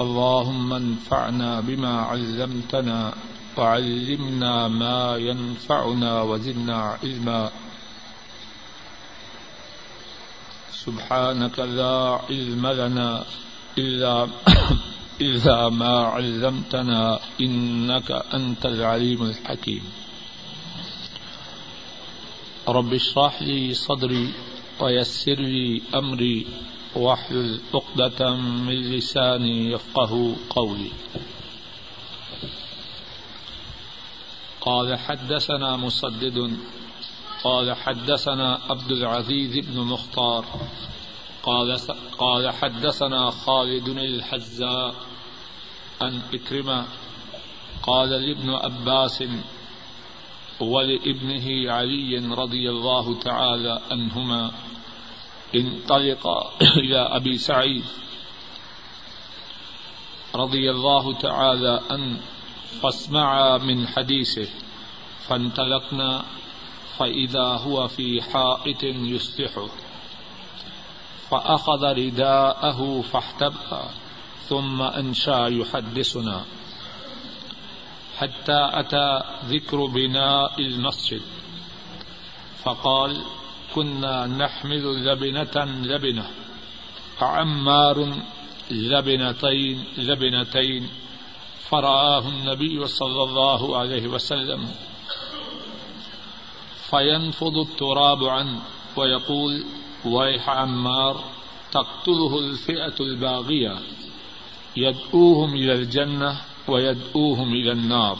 اللهم انفعنا بما علمتنا وعلمنا ما ينفعنا وزدنا علما. سبحانك لا علم لنا إلا, إلا ما علمتنا إنك أنت العليم الحكيم. رب اشرح لي صدري ويسر لي أمري. واحلل عقدة من لساني يفقه قولي. قال حدثنا مسدد، قال حدثنا عبد العزيز بن مختار، قال قال حدثنا خالد الحزاء عن إكرمة، قال لابن عباس ولابنه علي رضي الله تعالى عنهما انطلق إلى أبي سعيد رضي الله تعالى أن فاسمع من حديثه فانطلقنا فإذا هو في حائط يصلحه فأخذ رداءه فاحتبأ ثم أنشا يحدثنا حتى أتى ذكر بناء المسجد فقال كنا نحمل لبنة لبنة عمار لبنتين لبنتين فرآه النبي صلى الله عليه وسلم. فينفض التراب عنه ويقول، ويح عمار، تقتله الفئة الباغية، يدعوهم إلى الجنة ويدعوهم إلى النار.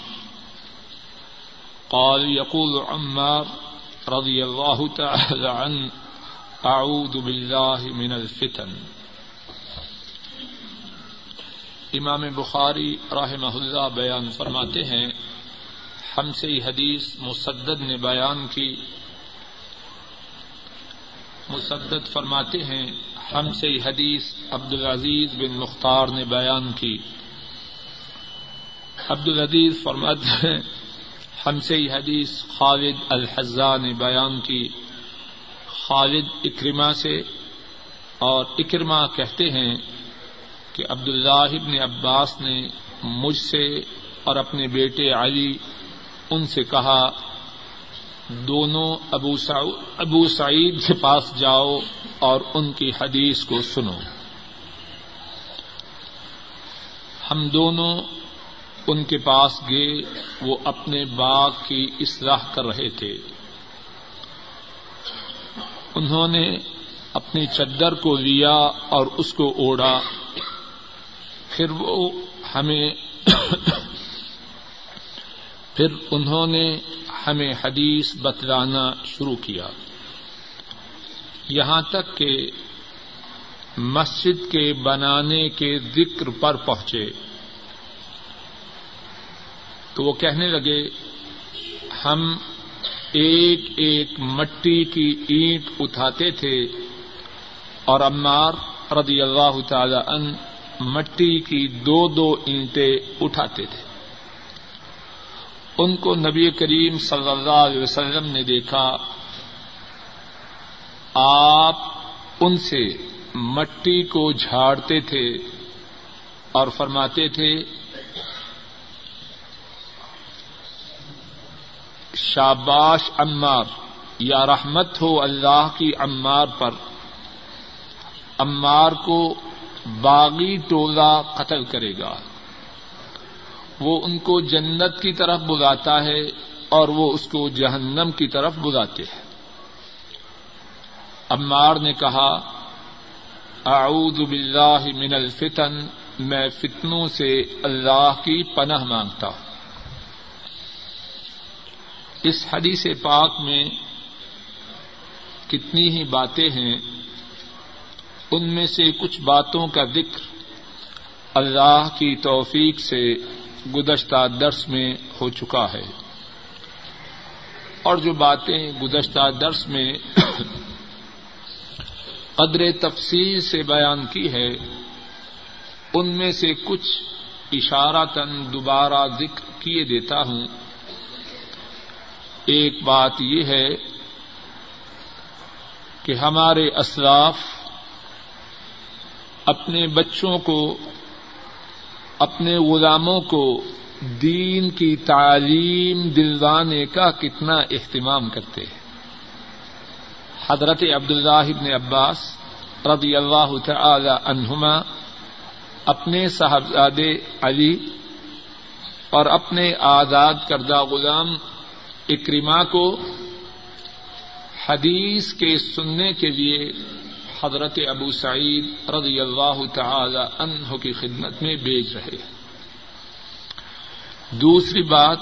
قال، يقول عمار رضی اللہ تعالی عن اعوذ باللہ من الفتن. امام بخاری رحمہ اللہ بیان فرماتے ہیں، ہم سے حدیث مسدد نے بیان کی۔ مسدد فرماتے ہیں، ہم سے حدیث عبد العزیز بن مختار نے بیان کی۔ عبد العزیز فرماتے ہیں ہم سے یہ حدیث خالد الحضا نے بیان کی۔ خالد اکرما سے اور اکرما کہتے ہیں کہ عبداللہ ابن عباس نے مجھ سے اور اپنے بیٹے علی، ان سے کہا، دونوں ابو ابو سعید کے پاس جاؤ اور ان کی حدیث کو سنو۔ ہم دونوں ان کے پاس گئے، وہ اپنے باغ کی اصلاح کر رہے تھے۔ انہوں نے اپنی چدر کو لیا اور اس کو اوڑا پھر وہ ہمیں پھر انہوں نے ہمیں حدیث بتلانا شروع کیا۔ یہاں تک کہ مسجد کے بنانے کے ذکر پر پہنچے۔ تو وہ کہنے لگے، ہم ایک ایک مٹی کی اینٹ اٹھاتے تھے اور عمار رضی اللہ تعالی ان مٹی کی دو دو اینٹیں اٹھاتے تھے۔ ان کو نبی کریم صلی اللہ علیہ وسلم نے دیکھا، آپ ان سے مٹی کو جھاڑتے تھے اور فرماتے تھے شاباش عمار، یا رحمت ہو اللہ کی عمار پر۔ عمار کو باغی ٹولہ قتل کرے گا۔ وہ ان کو جنت کی طرف بلاتا ہے اور وہ اس کو جہنم کی طرف بلاتے ہیں۔ عمار نے کہا، اعوذ باللہ من الفتن، میں فتنوں سے اللہ کی پناہ مانگتا ہوں۔ اس حدیث پاک میں کتنی ہی باتیں ہیں، ان میں سے کچھ باتوں کا ذکر اللہ کی توفیق سے گزشتہ درس میں ہو چکا ہے۔ اور جو باتیں گزشتہ درس میں قدر تفصیل سے بیان کی ہے، ان میں سے کچھ اشارہ تن دوبارہ ذکر کیے دیتا ہوں۔ ایک بات یہ ہے کہ ہمارے اسلاف اپنے بچوں کو، اپنے غلاموں کو دین کی تعلیم دلوانے کا کتنا اہتمام کرتے ہیں۔ حضرت عبداللہ ابن عباس رضی اللہ تعالی عنہما اپنے صاحبزادے علی اور اپنے آزاد کردہ غلام اکریما کو حدیث کے سننے کے لیے حضرت ابو سعید رضی اللہ تعالی عنہ کی خدمت میں بھیج رہے دوسری بات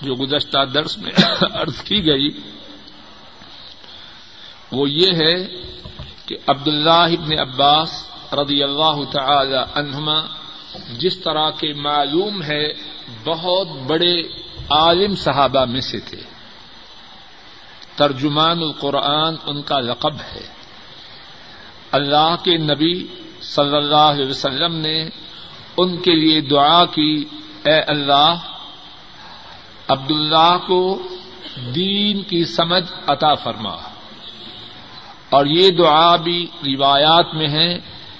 جو گزشتہ درس میں عرض کی گئی، وہ یہ ہے کہ عبداللہ ابن عباس رضی اللہ تعالی عنہما جس طرح کے معلوم ہے، بہت بڑے عالم صحابہ میں سے تھے۔ ترجمان القرآن ان کا لقب ہے۔ اللہ کے نبی صلی اللہ علیہ وسلم نے ان کے لیے دعا کی، اے اللہ، عبداللہ کو دین کی سمجھ عطا فرما۔ اور یہ دعا بھی روایات میں ہے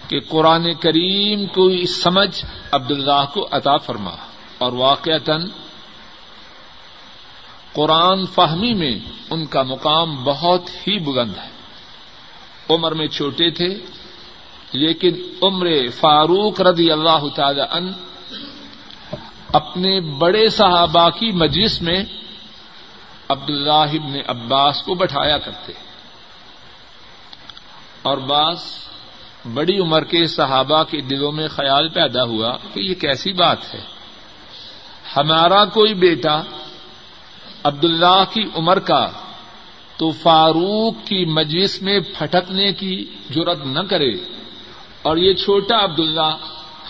کہ قرآن کریم کو سمجھ عبداللہ کو عطا فرما۔ اور واقعتاً قرآن فہمی میں ان کا مقام بہت ہی بلند ہے۔ عمر میں چھوٹے تھے، لیکن عمر فاروق رضی اللہ تعالی ان اپنے بڑے صحابہ کی مجلس میں عبداللہ ابن عباس کو بٹھایا کرتے۔ اور بعض بڑی عمر کے صحابہ کے دلوں میں خیال پیدا ہوا کہ یہ کیسی بات ہے۔ ہمارا کوئی بیٹا عبداللہ کی عمر کا، تو فاروق کی مجلس میں پھٹکنے کی ضرورت نہ کرے۔ اور یہ چھوٹا عبداللہ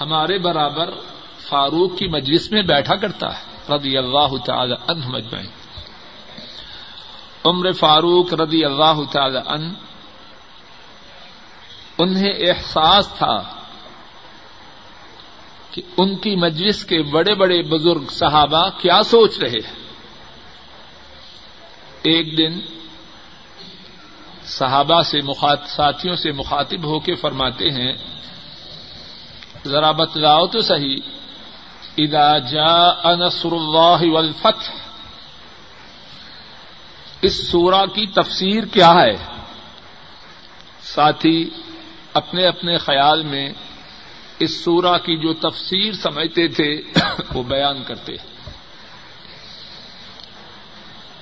ہمارے برابر فاروق کی مجلس میں بیٹھا کرتا ہے، رضی اللہ تعالی عنہ مجمعین۔ عمر فاروق رضی اللہ تعالی عنہ، انہیں احساس تھا کہ ان کی مجلس کے بڑے بڑے بزرگ صحابہ کیا سوچ رہے ہیں۔ ایک دن صحابہ سے ساتھیوں سے مخاطب ہو کے فرماتے ہیں، ذرا بتلاؤ تو صحیح ادا جا نصر اللہ والفتح، اس سورہ کی تفسیر کیا ہے؟ ساتھی، اپنے اپنے خیال میں اس سورہ کی جو تفسیر سمجھتے تھے، وہ بیان کرتے ہیں۔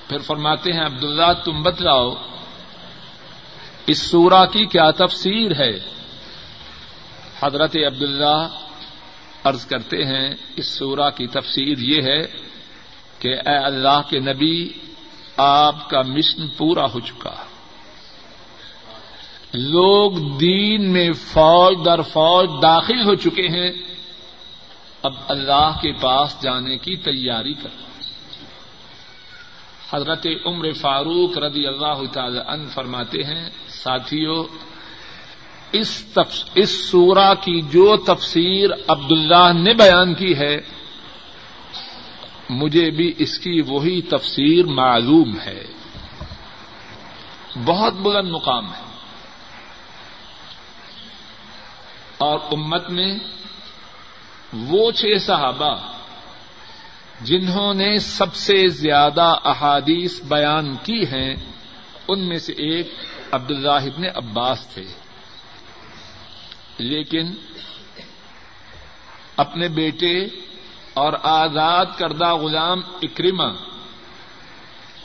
پھر فرماتے ہیں، عبداللہ، تم بتلاؤ اس سورہ کی کیا تفسیر ہے؟ حضرت عبداللہ عرض کرتے ہیں، اس سورہ کی تفسیر یہ ہے کہ اے اللہ کے نبی، آپ کا مشن پورا ہو چکا۔ لوگ دین میں فوج در فوج داخل ہو چکے ہیں۔ اب اللہ کے پاس جانے کی تیاری کر حضرت عمر فاروق رضی اللہ تعالی عنہ فرماتے ہیں ساتھیوں اس اس سورہ کی جو تفسیر عبداللہ نے بیان کی ہے، مجھے بھی اس کی وہی تفسیر معلوم ہے۔ بہت بلند مقام ہے۔ اور امت میں وہ چھ صحابہ جنہوں نے سب سے زیادہ احادیث بیان کی ہیں، ان میں سے ایک عبداللہ ابن عباس تھے۔ لیکن اپنے بیٹے اور آزاد کردہ غلام اکرما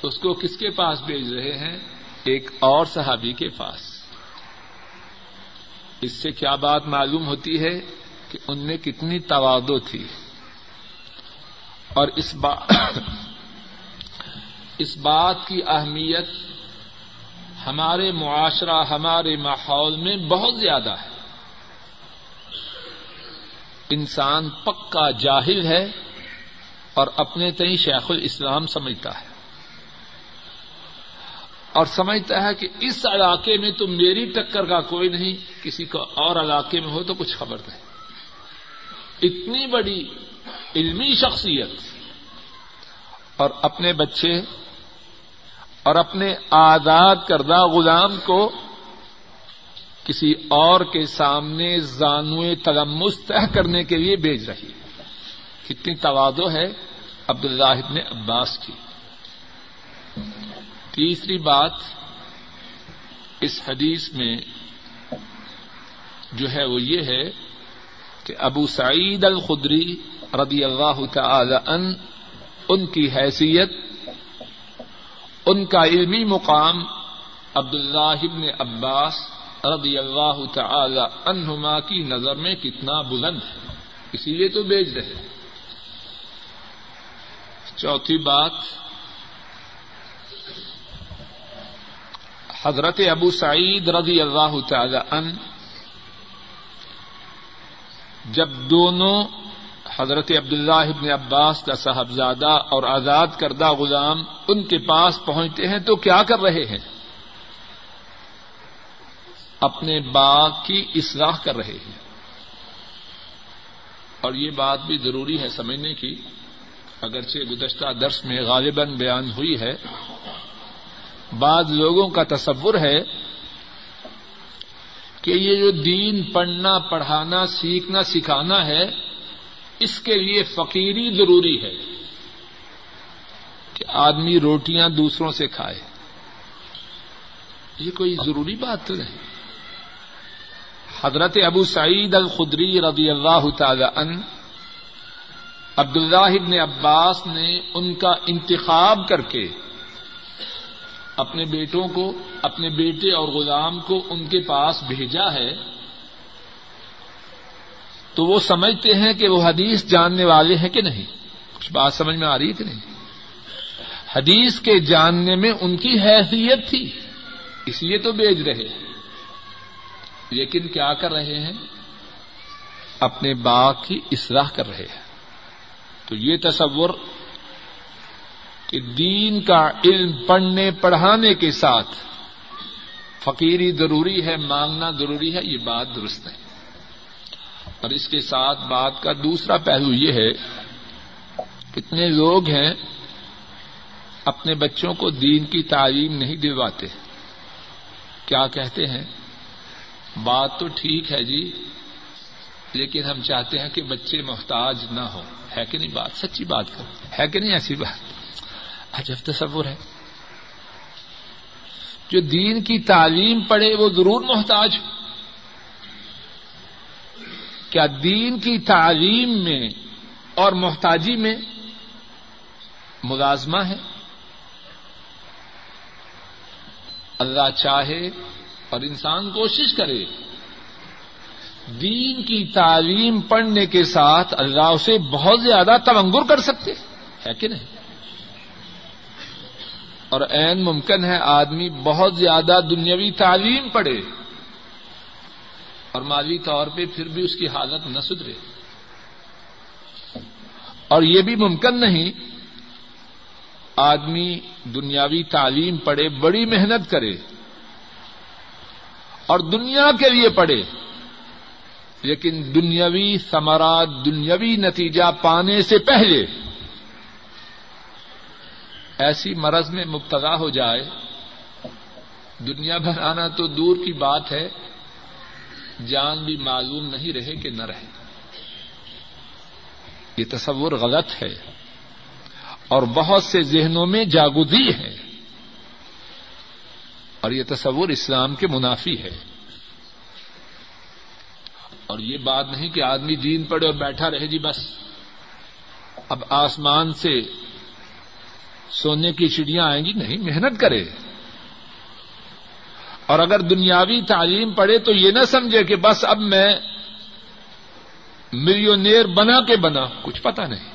اس کو کس کے پاس بھیج رہے ہیں؟ ایک اور صحابی کے پاس۔ اس سے کیا بات معلوم ہوتی ہے کہ ان میں کتنی توادو تھی؟ اور اس بات اس بات کی اہمیت ہمارے معاشرہ، ہمارے ماحول میں بہت زیادہ ہے۔ انسان پکا جاہل ہے اور اپنے تئیں شیخ الاسلام سمجھتا ہے۔ اور سمجھتا ہے کہ اس علاقے میں تو میری ٹکر کا کوئی نہیں، کسی کو اور علاقے میں ہو تو کچھ خبر نہیں۔ اتنی بڑی علمی شخصیت اور اپنے بچے اور اپنے آزاد کردہ غلام کو کسی اور کے سامنے زانوے تلمس طے کرنے کے لیے بھیج رہی ہے۔ کتنی توادو ہے عبداللہ ابن عباس کی۔ تیسری بات اس حدیث میں جو ہے وہ یہ ہے کہ ابو سعید الخدری رضی اللہ تعالی ان ان کی حیثیت، ان کا علمی مقام عبداللہ ابن عباس رضی اللہ تعالی عنہما کی نظر میں کتنا بلند ہے۔ اسی لیے تو بیچ رہے چوتھی بات، حضرت ابو سعید رضی اللہ تعالی ان جب دونوں حضرت عبداللہ ابن عباس کا صاحبزادہ اور آزاد کردہ غلام ان کے پاس پہنچتے ہیں تو کیا کر رہے ہیں؟ اپنے باغ کی اصلاح کر رہے ہیں۔ اور یہ بات بھی ضروری ہے سمجھنے کی۔ اگرچہ گزشتہ درس میں غالباً بیان ہوئی ہے۔ بعض لوگوں کا تصور ہے کہ یہ جو دین پڑھنا، پڑھانا، سیکھنا، سکھانا ہے اس کے لیے فقیری ضروری ہے کہ آدمی روٹیاں دوسروں سے کھائے۔ یہ کوئی ضروری بات تو نہیں۔ حضرت ابو سعید الخدری رضی اللہ تعالی ان، عبداللہ ابن عباس نے ان کا انتخاب کر کے اپنے بیٹوں کو، اپنے بیٹے اور غلام کو ان کے پاس بھیجا ہے۔ تو وہ سمجھتے ہیں کہ وہ حدیث جاننے والے ہیں کہ نہیں؟ کچھ بات سمجھ میں آ رہی کہ نہیں؟ حدیث کے جاننے میں ان کی حیثیت تھی، اس لیے تو بیچ رہے لیکن کیا کر رہے ہیں؟ اپنے باغ کی اصلاح کر رہے ہیں۔ تو یہ تصور کہ دین کا علم پڑھنے، پڑھانے کے ساتھ فقیری ضروری ہے، مانگنا ضروری ہے، یہ بات درست ہے اور اس کے ساتھ بات کا دوسرا پہلو یہ ہے، کتنے لوگ ہیں اپنے بچوں کو دین کی تعلیم نہیں دلواتے۔ کیا کہتے ہیں؟ بات تو ٹھیک ہے جی لیکن ہم چاہتے ہیں کہ بچے محتاج نہ ہو ہے کہ نہیں بات؟ سچی بات کر ہے کہ نہیں ایسی بات؟ عجب تصور ہے۔ جو دین کی تعلیم پڑھے وہ ضرور محتاج ہو کیا دین کی تعلیم میں اور محتاجی میں ملازمہ ہے؟ اللہ چاہے اور انسان کوشش کرے۔ دین کی تعلیم پڑھنے کے ساتھ اللہ اسے بہت زیادہ تمنگر کر سکتے ہے کہ نہیں؟ اور عین ممکن ہے آدمی بہت زیادہ دنیاوی تعلیم پڑھے۔ اور مالی طور پہ پھر بھی اس کی حالت نہ سدھرے۔ اور یہ بھی ممکن نہیں آدمی دنیاوی تعلیم پڑھے، بڑی محنت کرے اور دنیا کے لیے پڑھے، لیکن دنیاوی ثمرات، دنیاوی نتیجہ پانے سے پہلے ایسی مرض میں مبتلا ہو جائے۔ دنیا بھر آنا تو دور کی بات ہے۔ جان بھی معلوم نہیں رہے کہ نہ رہے۔ یہ تصور غلط ہے۔ اور بہت سے ذہنوں میں جاگودی ہے۔ اور یہ تصور اسلام کے منافی ہے۔ اور یہ بات نہیں کہ آدمی دین پڑے اور بیٹھا رہے جی بس۔ اب آسمان سے سونے کی چڑیاں آئیں گی، نہیں، محنت کرے۔ اور اگر دنیاوی تعلیم پڑھے تو یہ نہ سمجھے کہ بس اب میں ملینئر بنا کے بنا کچھ پتا نہیں۔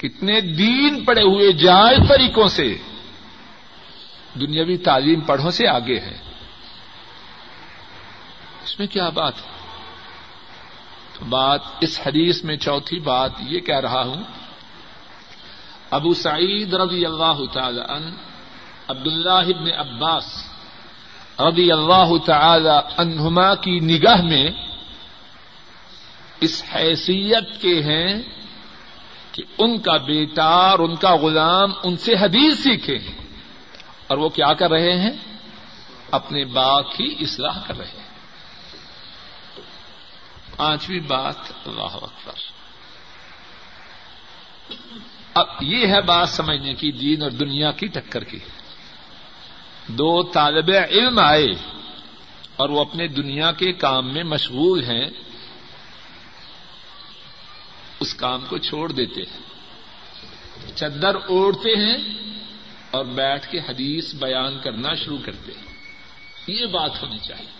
کتنے دین پڑے ہوئے جائز طریقوں سے دنیاوی تعلیم پڑھوں سے آگے ہے اس میں کیا بات ہے؟ تو بات اس حدیث میں چوتھی بات یہ کہہ رہا ہوں۔ ابو سعید رضی اللہ تعالی عنہ عبداللہ ابن عباس رضی اللہ تعالی عنہما کی نگاہ میں اس حیثیت کے ہیں کہ ان کا بیٹا اور ان کا غلام ان سے حدیث سیکھے ہیں اور وہ کیا کر رہے ہیں؟ اپنے باغ کی اصلاح کر رہے ہیں۔ پانچویں بات، اللہ اکبر۔ اب یہ ہے بات سمجھنے کی، دین اور دنیا کی ٹکر کی۔ دو طالب علم آئے اور وہ اپنے دنیا کے کام میں مشغول ہیں، اس کام کو چھوڑ دیتے ہیں۔ چدر اوڑھتے ہیں اور بیٹھ کے حدیث بیان کرنا شروع کرتے ہیں۔ یہ بات ہونی چاہیے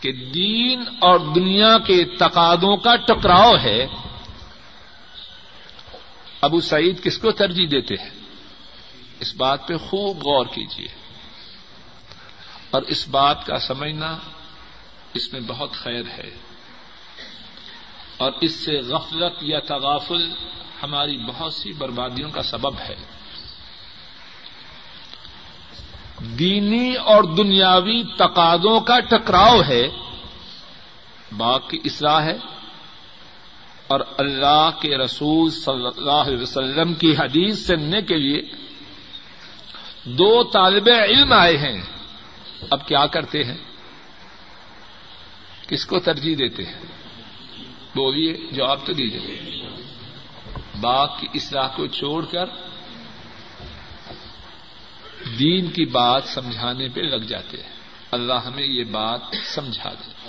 کہ دین اور دنیا کے تقادوں کا ٹکراؤ ہے۔ ابو سعید کس کو ترجیح دیتے ہیں؟ اس بات پہ خوب غور کیجیے اور اس بات کا سمجھنا اس میں بہت خیر ہے اور اس سے غفلت یا تغافل ہماری بہت سی بربادیوں کا سبب ہے دینی اور دنیاوی تقاضوں کا ٹکراؤ ہے باغ کی اصلاح ہے اور اللہ کے رسول صلی اللہ علیہ وسلم کی حدیث سننے کے لیے دو طالب علم آئے ہیں۔ اب کیا کرتے ہیں؟ کس کو ترجیح دیتے ہیں؟ بولیے، جواب تو دیجیے باغ کی اصلاح کو چھوڑ کر دین کی بات سمجھانے پہ لگ جاتے ہیں۔ اللہ ہمیں یہ بات سمجھا دے۔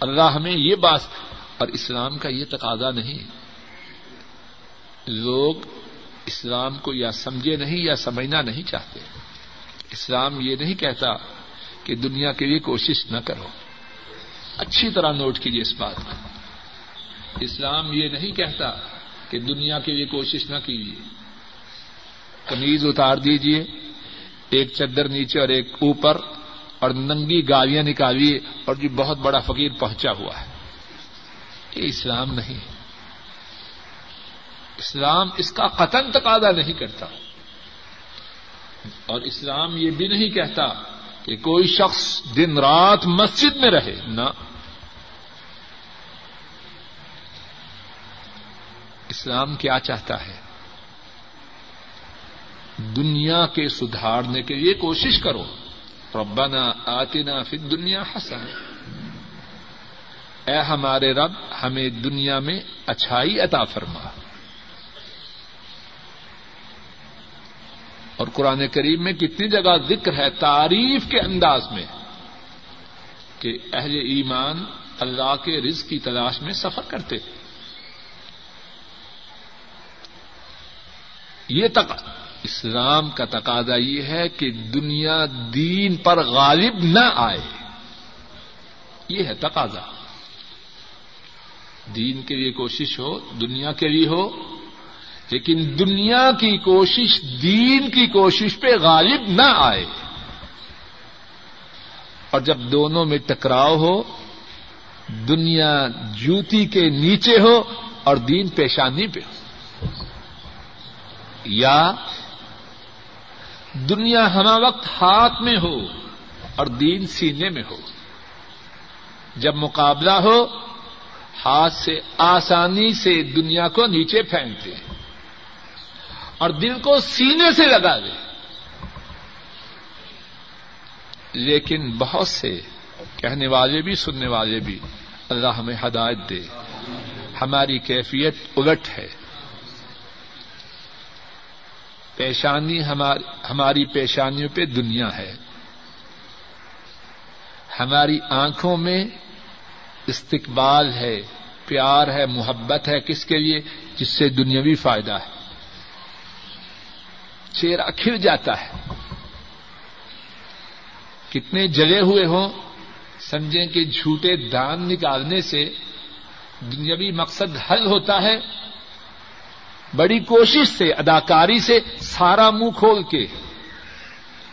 اللہ ہمیں یہ بات اور اسلام کا یہ تقاضا نہیں۔ لوگ اسلام کو یا سمجھے نہیں یا سمجھنا نہیں چاہتے۔ اسلام یہ نہیں کہتا کہ دنیا کے لیے کوشش نہ کرو۔ اچھی طرح نوٹ کیجیے اس بات کو۔ اسلام یہ نہیں کہتا کہ دنیا کے لیے کوشش نہ کیجیے کمیز اتار دیجیے ایک چدر نیچے اور ایک اوپر، اور ننگی گالیاں نکالیے، اور جو بہت بڑا فقیر پہنچا ہوا ہے۔ یہ اسلام نہیں۔ اسلام اس کا قتل تقاضا نہیں کرتا۔ اور اسلام یہ بھی نہیں کہتا کہ کوئی شخص دن رات مسجد میں رہے، نہ۔ اسلام کیا چاہتا ہے؟ دنیا کے سدھارنے کے لیے کوشش کرو۔ ربنا آتنا فی دنیا حسن اے ہمارے رب، ہمیں دنیا میں اچھائی عطا فرما۔ اور قرآن کریم میں کتنی جگہ ذکر ہے تعریف کے انداز میں کہ اہل ایمان اللہ کے رزق کی تلاش میں سفر کرتے یہ تک اسلام کا تقاضا یہ ہے کہ دنیا دین پر غالب نہ آئے۔ یہ ہے تقاضا۔ دین کے لیے کوشش ہو، دنیا کے لیے ہو لیکن دنیا کی کوشش دین کی کوشش پہ غالب نہ آئے۔ اور جب دونوں میں ٹکراؤ ہو، دنیا جوتی کے نیچے ہو اور دین پیشانی پہ ہو۔ یا دنیا ہما وقت ہاتھ میں ہو اور دین سینے میں ہو۔ جب مقابلہ ہو، ہاتھ سے آسانی سے دنیا کو نیچے پھینکتے ہیں۔ اور دل کو سینے سے لگا دے۔ لیکن بہت سے کہنے والے بھی، سننے والے بھی اللہ ہمیں ہدایت دے۔ ہماری کیفیت الٹ ہے۔ پیشانی ہماری پیشانیوں پہ دنیا ہے۔ ہماری آنکھوں میں استقبال ہے، پیار ہے، محبت ہے۔ کس کے لیے؟ جس سے دنیاوی فائدہ ہے۔ چہرہ کھل جاتا ہے۔ کتنے جلے ہوئے ہوں سمجھیں کہ جھوٹے دان نکالنے سے دنیاوی مقصد حل ہوتا ہے۔ بڑی کوشش سے، اداکاری سے سارا منہ کھول کے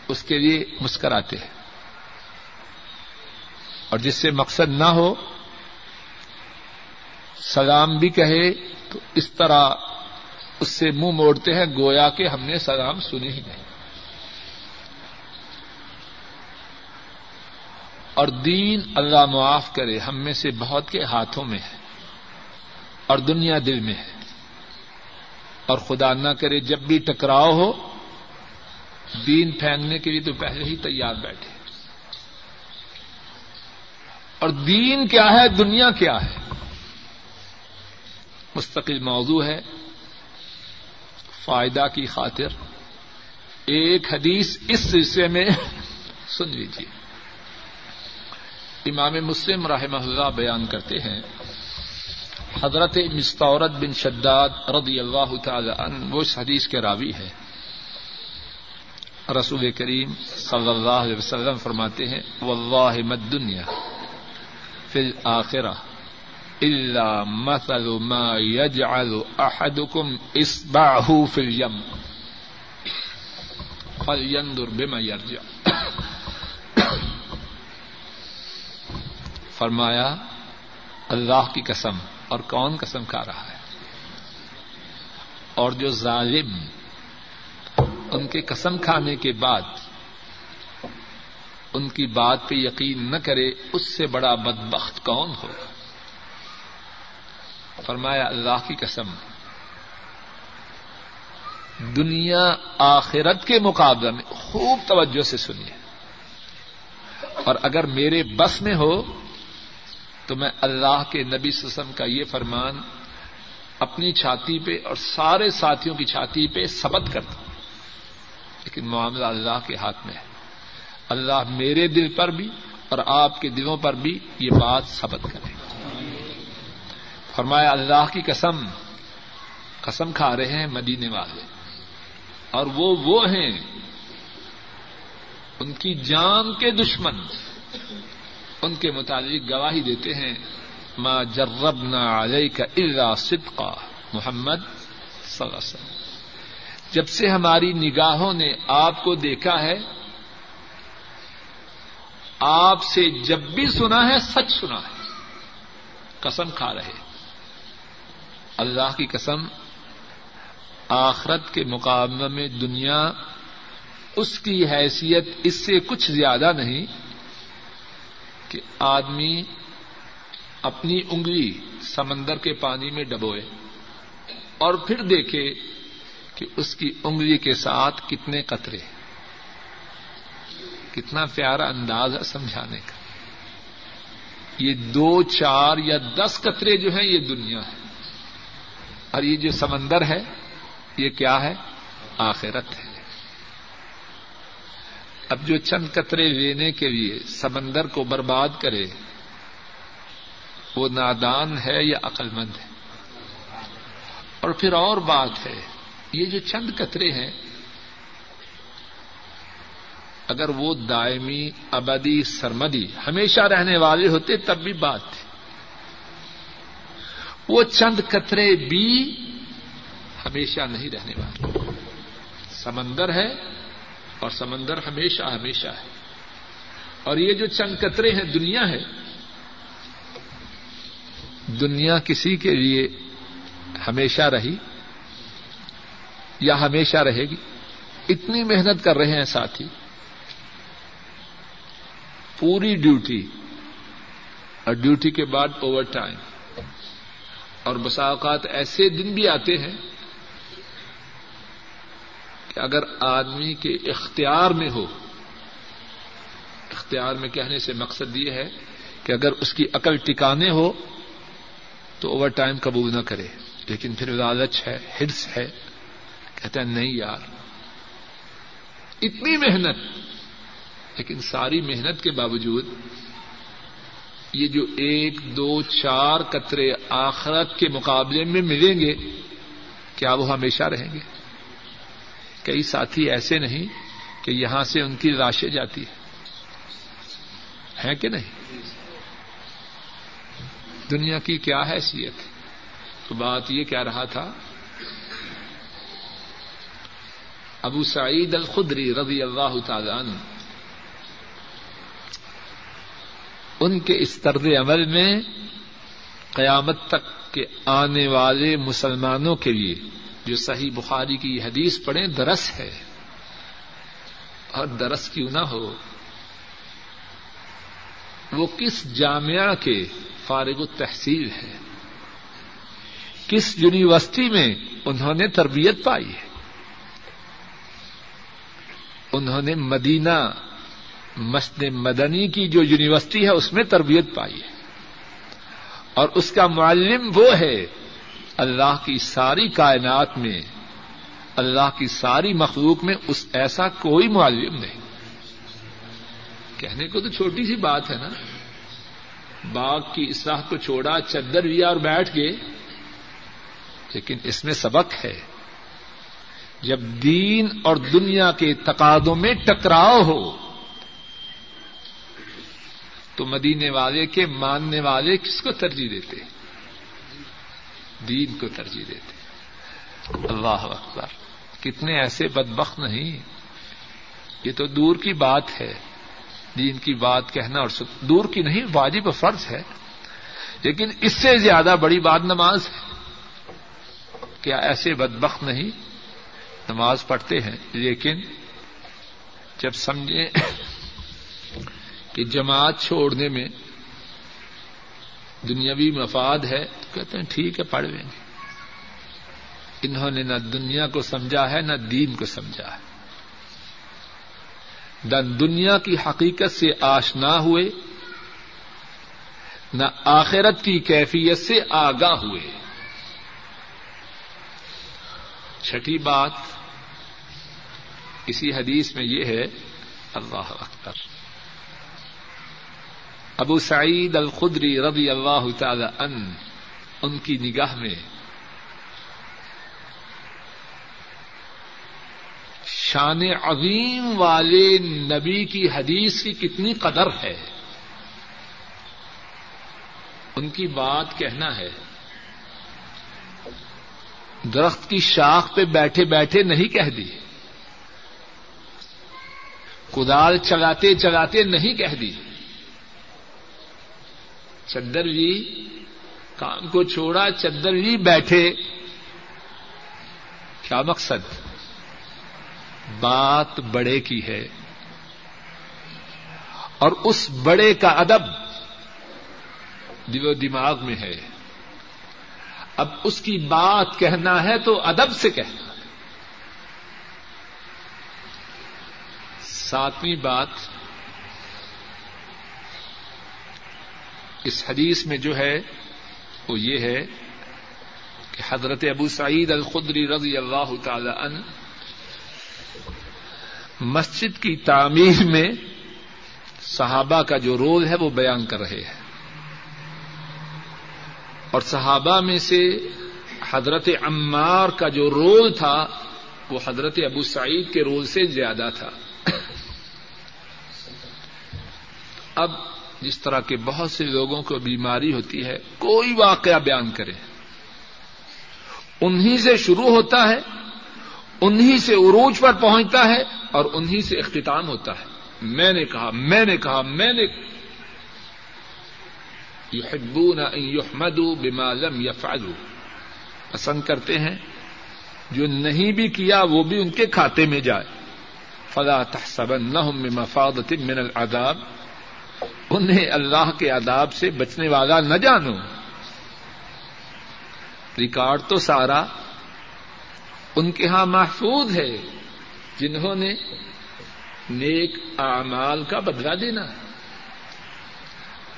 اس کے لیے مسکراتے ہیں۔ اور جس سے مقصد نہ ہو، سلام بھی کہے تو اس طرح اس سے منہ موڑتے ہیں، گویا کہ ہم نے سلام سنی ہی نہیں۔ اور دین اللہ معاف کرے، ہم میں سے بہت کے ہاتھوں میں ہے اور دنیا دل میں ہے۔ اور خدا نہ کرے، جب بھی ٹکراؤ ہو، دین پھینکنے کے لیے تو پہلے ہی تیار بیٹھے۔ اور دین کیا ہے؟ دنیا کیا ہے؟ مستقل موضوع ہے۔ فائدہ کی خاطر ایک حدیث اس سلسلے میں سن لیجیے امام مسلم رحمہ اللہ بیان کرتے ہیں۔ حضرت مستورت بن شداد رضی اللہ تعالی عنہ، وہ اس حدیث کے راوی ہے رسول کریم صلی اللہ علیہ وسلم فرماتے ہیں، واللہ مد دنیا فی الاخرہ۔ الا مثل ما يجعل احدكم اصبعه في اليم. فلينظر بما يرجع. فرمایا، اللہ کی قسم اور کون قسم کھا رہا ہے؟ اور جو ظالم ان کے قسم کھانے کے بعد ان کی بات پہ یقین نہ کرے، اس سے بڑا بدبخت کون ہوگا؟ فرمایا، اللہ کی قسم، دنیا آخرت کے مقابلے میں خوب توجہ سے سنیے۔ اور اگر میرے بس میں ہو، تو میں اللہ کے نبی سسم کا یہ فرمان اپنی چھاتی پہ اور سارے ساتھیوں کی چھاتی پہ سبت کرتا ہوں۔ لیکن معاملہ اللہ کے ہاتھ میں ہے۔ اللہ میرے دل پر بھی اور آپ کے دلوں پر بھی یہ بات سبت کرے۔ فرمایا، اللہ کی قسم قسم کھا رہے ہیں مدینے والے۔ اور وہ وہ ہیں، ان کی جان کے دشمن۔ ان کے متعلق گواہی دیتے ہیں، ما جربنا علیک الا صدقا، محمد صلی اللہ علیہ وسلم۔ جب سے ہماری نگاہوں نے آپ کو دیکھا ہے، آپ سے جب بھی سنا ہے، سچ سنا ہے۔ قسم کھا رہے اللہ کی قسم، آخرت کے مقابلے میں دنیا اس کی حیثیت اس سے کچھ زیادہ نہیں کہ آدمی اپنی انگلی سمندر کے پانی میں ڈبوئے اور پھر دیکھے کہ اس کی انگلی کے ساتھ کتنے قطرے کتنا پیارا انداز ہے سمجھانے کا۔ یہ دو، چار یا دس قطرے جو ہیں، یہ دنیا ہے۔ اور یہ جو سمندر ہے، یہ کیا ہے؟ آخرت ہے۔ اب جو چند قطرے لینے کے لیے سمندر کو برباد کرے، وہ نادان ہے یا عقل مند ہے؟ اور پھر اور بات ہے، یہ جو چند قطرے ہیں، اگر وہ دائمی، ابدی، سرمدی ہمیشہ رہنے والے ہوتے، تب بھی بات تھی وہ چند قطرے بھی ہمیشہ نہیں رہنے والے۔ سمندر ہے اور سمندر ہمیشہ ہمیشہ ہے۔ اور یہ جو چند قطرے ہیں، دنیا ہے۔ دنیا کسی کے لیے ہمیشہ رہی یا ہمیشہ رہے گی۔ اتنی محنت کر رہے ہیں ساتھی۔ پوری ڈیوٹی، اور ڈیوٹی کے بعد اوور ٹائم۔ اور بساوقات ایسے دن بھی آتے ہیں کہ اگر آدمی کے اختیار میں ہو، اختیار میں کہنے سے مقصد یہ ہے کہ اگر اس کی عقل ٹکانے ہو تو اوور ٹائم قبول نہ کرے۔ لیکن پھر لالچ ہے ہرس ہے، کہتا ہے نہیں یار، اتنی محنت، لیکن ساری محنت کے باوجود یہ جو ایک، دو، چار قطرے آخرت کے مقابلے میں ملیں گے، کیا وہ ہمیشہ رہیں گے؟ کئی ساتھی ایسے نہیں کہ یہاں سے ان کی راشیں جاتی ہے کہ نہیں؟ دنیا کی کیا حیثیت؟ تو بات یہ کہہ رہا تھا، ابو سعید الخدری رضی اللہ تعالی عنہ ان کے اس طرز عمل میں قیامت تک کے آنے والے مسلمانوں کے لیے جو صحیح بخاری کی حدیث پڑھیں، درس ہے۔ اور درس کیوں نہ ہو؟ وہ کس جامعہ کے فارغ التحصیل ہے کس یونیورسٹی میں انہوں نے تربیت پائی ہے؟ انہوں نے مدینہ مسجد مدنی کی جو یونیورسٹی ہے، اس میں تربیت پائی ہے۔ اور اس کا معلم وہ ہے، اللہ کی ساری کائنات میں، اللہ کی ساری مخلوق میں اس ایسا کوئی معلم نہیں۔ کہنے کو تو چھوٹی سی بات ہے نا۔ باغ کی اصلاح کو چھوڑا، چدر لیا اور بیٹھ گئے۔ لیکن اس میں سبق ہے، جب دین اور دنیا کے تقاضوں میں ٹکراؤ ہو تو مدینے والے کے ماننے والے کس کو ترجیح دیتے؟ دین کو ترجیح دیتے۔ اللہ اکبر۔ کتنے ایسے بدبخت نہیں۔ یہ تو دور کی بات ہے۔ دین کی بات کہنا اور دور کی نہیں، واجب فرض ہے۔ لیکن اس سے زیادہ بڑی بات نماز ہے۔ کیا ایسے بدبخت نہیں؟ نماز پڑھتے ہیں، لیکن جب سمجھیں کہ جماعت چھوڑنے میں دنیاوی مفاد ہے تو کہتے ہیں ٹھیک ہے، پڑھ لیں گے۔ انہوں نے نہ دنیا کو سمجھا ہے، نہ دین کو سمجھا ہے۔ نہ دنیا کی حقیقت سے آشنا ہوئے، نہ آخرت کی کیفیت سے آگاہ ہوئے۔ چھٹی بات اسی حدیث میں یہ ہے، اللہ اکبر۔ ابو سعید الخدری رضی اللہ تعالی ان ان کی نگاہ میں شان عظیم والے نبی کی حدیث کی کتنی قدر ہے۔ ان کی بات کہنا ہے۔ درخت کی شاخ پہ بیٹھے بیٹھے نہیں کہہ دی۔ کدال چلاتے چلاتے نہیں کہہ دی۔ چدر جی کام کو چھوڑا، چدر جی بیٹھے۔ کیا مقصد؟ بات بڑے کی ہے۔ اور اس بڑے کا ادب دل و دماغ میں ہے۔ اب اس کی بات کہنا ہے تو ادب سے کہنا۔ ہے ساتویں بات اس حدیث میں جو ہے وہ یہ ہے کہ حضرت ابو سعید الخدری رضی اللہ تعالی عنہ مسجد کی تعمیر میں صحابہ کا جو رول ہے وہ بیان کر رہے ہیں۔ اور صحابہ میں سے حضرت عمار کا جو رول تھا وہ حضرت ابو سعید کے رول سے زیادہ تھا۔ اب جس طرح کے بہت سے لوگوں کو بیماری ہوتی ہے، کوئی واقعہ بیان کرے۔ انہیں سے شروع ہوتا ہے انہیں سے عروج پر پہنچتا ہے اور انہیں سے اختتام ہوتا ہے۔ میں نے کہا، میں نے کہا، میں نے یحبون ان یحمدوا بما لم يفعلوا پسند کرتے ہیں، جو نہیں بھی کیا وہ بھی ان کے کھاتے میں جائے۔ فلا تحسبنهم بمفاضة من العذاب۔ انہیں اللہ کے عذاب سے بچنے والا نہ جانو۔ ریکارڈ تو سارا ان کے ہاں محفوظ ہے جنہوں نے نیک اعمال کا بدلا دینا۔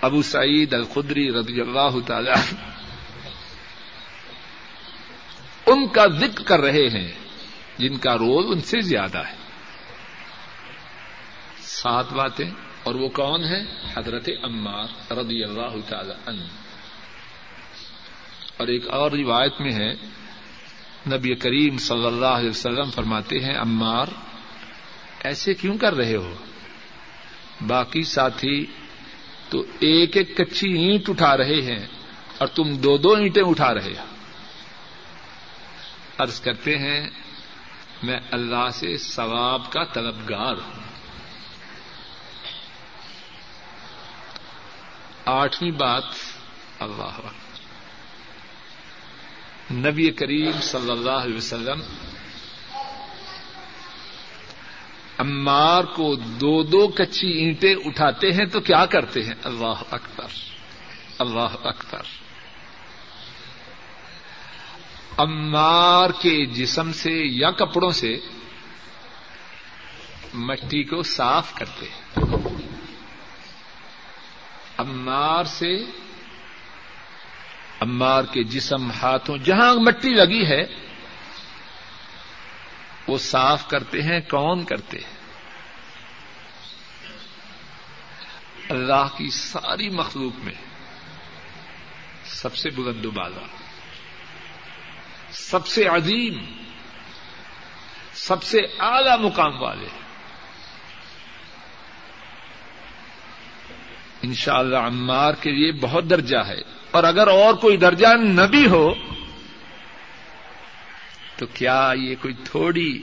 ابو سعید الخدری رضی اللہ تعالی ان کا ذکر کر رہے ہیں جن کا رول ان سے زیادہ ہے۔ سات باتیں۔ اور وہ کون ہے؟ حضرت عمار رضی اللہ تعالی عنہ۔ اور ایک اور روایت میں ہے، نبی کریم صلی اللہ علیہ وسلم فرماتے ہیں، عمار، ایسے کیوں کر رہے ہو؟ باقی ساتھی، تو ایک ایک کچی اینٹ اٹھا رہے ہیں اور تم دو دو اینٹیں اٹھا رہے ہو۔ عرض کرتے ہیں، میں اللہ سے ثواب کا طلبگار ہوں۔ آٹھویں بات اللہ نبی کریم صلی اللہ علیہ وسلم امار کو دو دو کچی اینٹیں اٹھاتے ہیں تو کیا کرتے ہیں؟ اللہ اکبر۔ اللہ اکبر۔ امار کے جسم سے یا کپڑوں سے مٹی کو صاف کرتے ہیں۔ امار سے امار کے جسم ہاتھوں جہاں مٹی لگی ہے، وہ صاف کرتے ہیں، کون کرتے ہیں؟ اللہ کی ساری مخلوق میں سب سے بلند بالا، سب سے عظیم، سب سے اعلی مقام والے ان شاء اللہ عمار کے لیے بہت درجہ ہے۔ اور اگر اور کوئی درجہ نہ بھی ہو، تو کیا یہ کوئی تھوڑی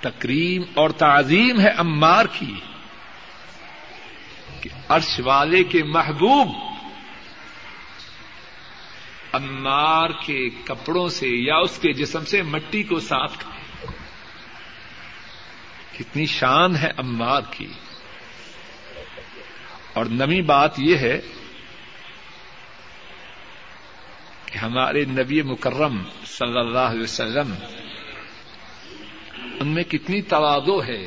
تکریم اور تعظیم ہے عمار کی؟ کہ عرش والے کے محبوب عمار کے کپڑوں سے یا اس کے جسم سے مٹی کو صاف کرے کتنی شان ہے عمار کی۔ اور نمی بات یہ ہے کہ ہمارے نبی مکرم صلی اللہ علیہ وسلم ان میں کتنی توادو ہے،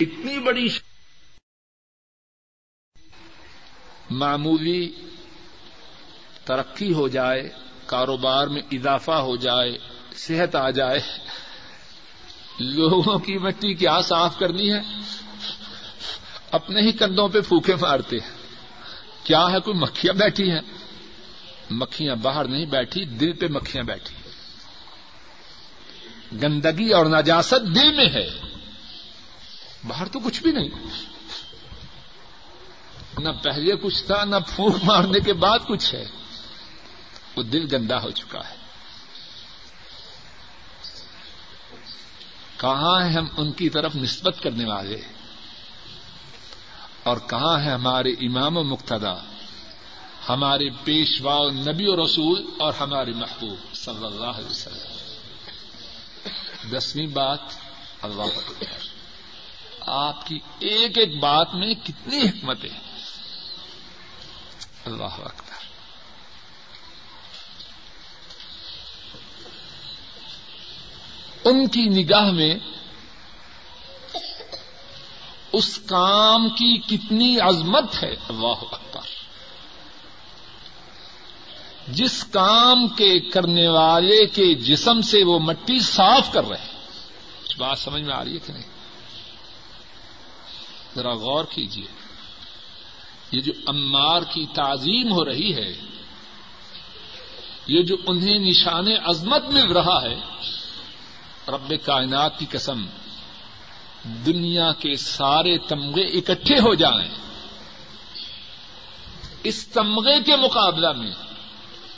اتنی بڑی معمولی ترقی ہو جائے، کاروبار میں اضافہ ہو جائے، صحت آ جائے، لوگوں کی مٹی کیا صاف کرنی ہے؟ اپنے ہی کندھوں پہ پھوکے مارتے ہیں۔ کیا ہے کوئی مکھیاں بیٹھی ہیں؟ مکھیاں باہر نہیں بیٹھی، دل پہ مکھیاں بیٹھی۔ گندگی اور نجاست دل میں ہے۔ باہر تو کچھ بھی نہیں۔ نہ پہلے کچھ تھا، نہ پھونک مارنے کے بعد کچھ ہے۔ وہ دل گندا ہو چکا ہے۔ کہاں ہے ہم ان کی طرف نسبت کرنے والے؟ اور کہاں ہے ہمارے امام و مقتدا ہمارے پیشوا نبی و رسول اور ہمارے محبوب صلی اللہ علیہ وسلم۔ دسویں بات، اللہ اکبر آپ کی ایک ایک بات میں کتنی حکمت ہے اللہ اکبر۔ ان کی نگاہ میں اس کام کی کتنی عظمت ہے؟ اللہ اکبر۔ جس کام کے کرنے والے کے جسم سے وہ مٹی صاف کر رہے کچھ بات سمجھ میں آ رہی ہے کہ نہیں؟ ذرا غور کیجیے یہ جو امار کی تعظیم ہو رہی ہے، یہ جو انہیں نشان عظمت مل رہا ہے، رب کائنات کی قسم دنیا کے سارے تمغے اکٹھے ہو جائیں۔ اس تمغے کے مقابلہ میں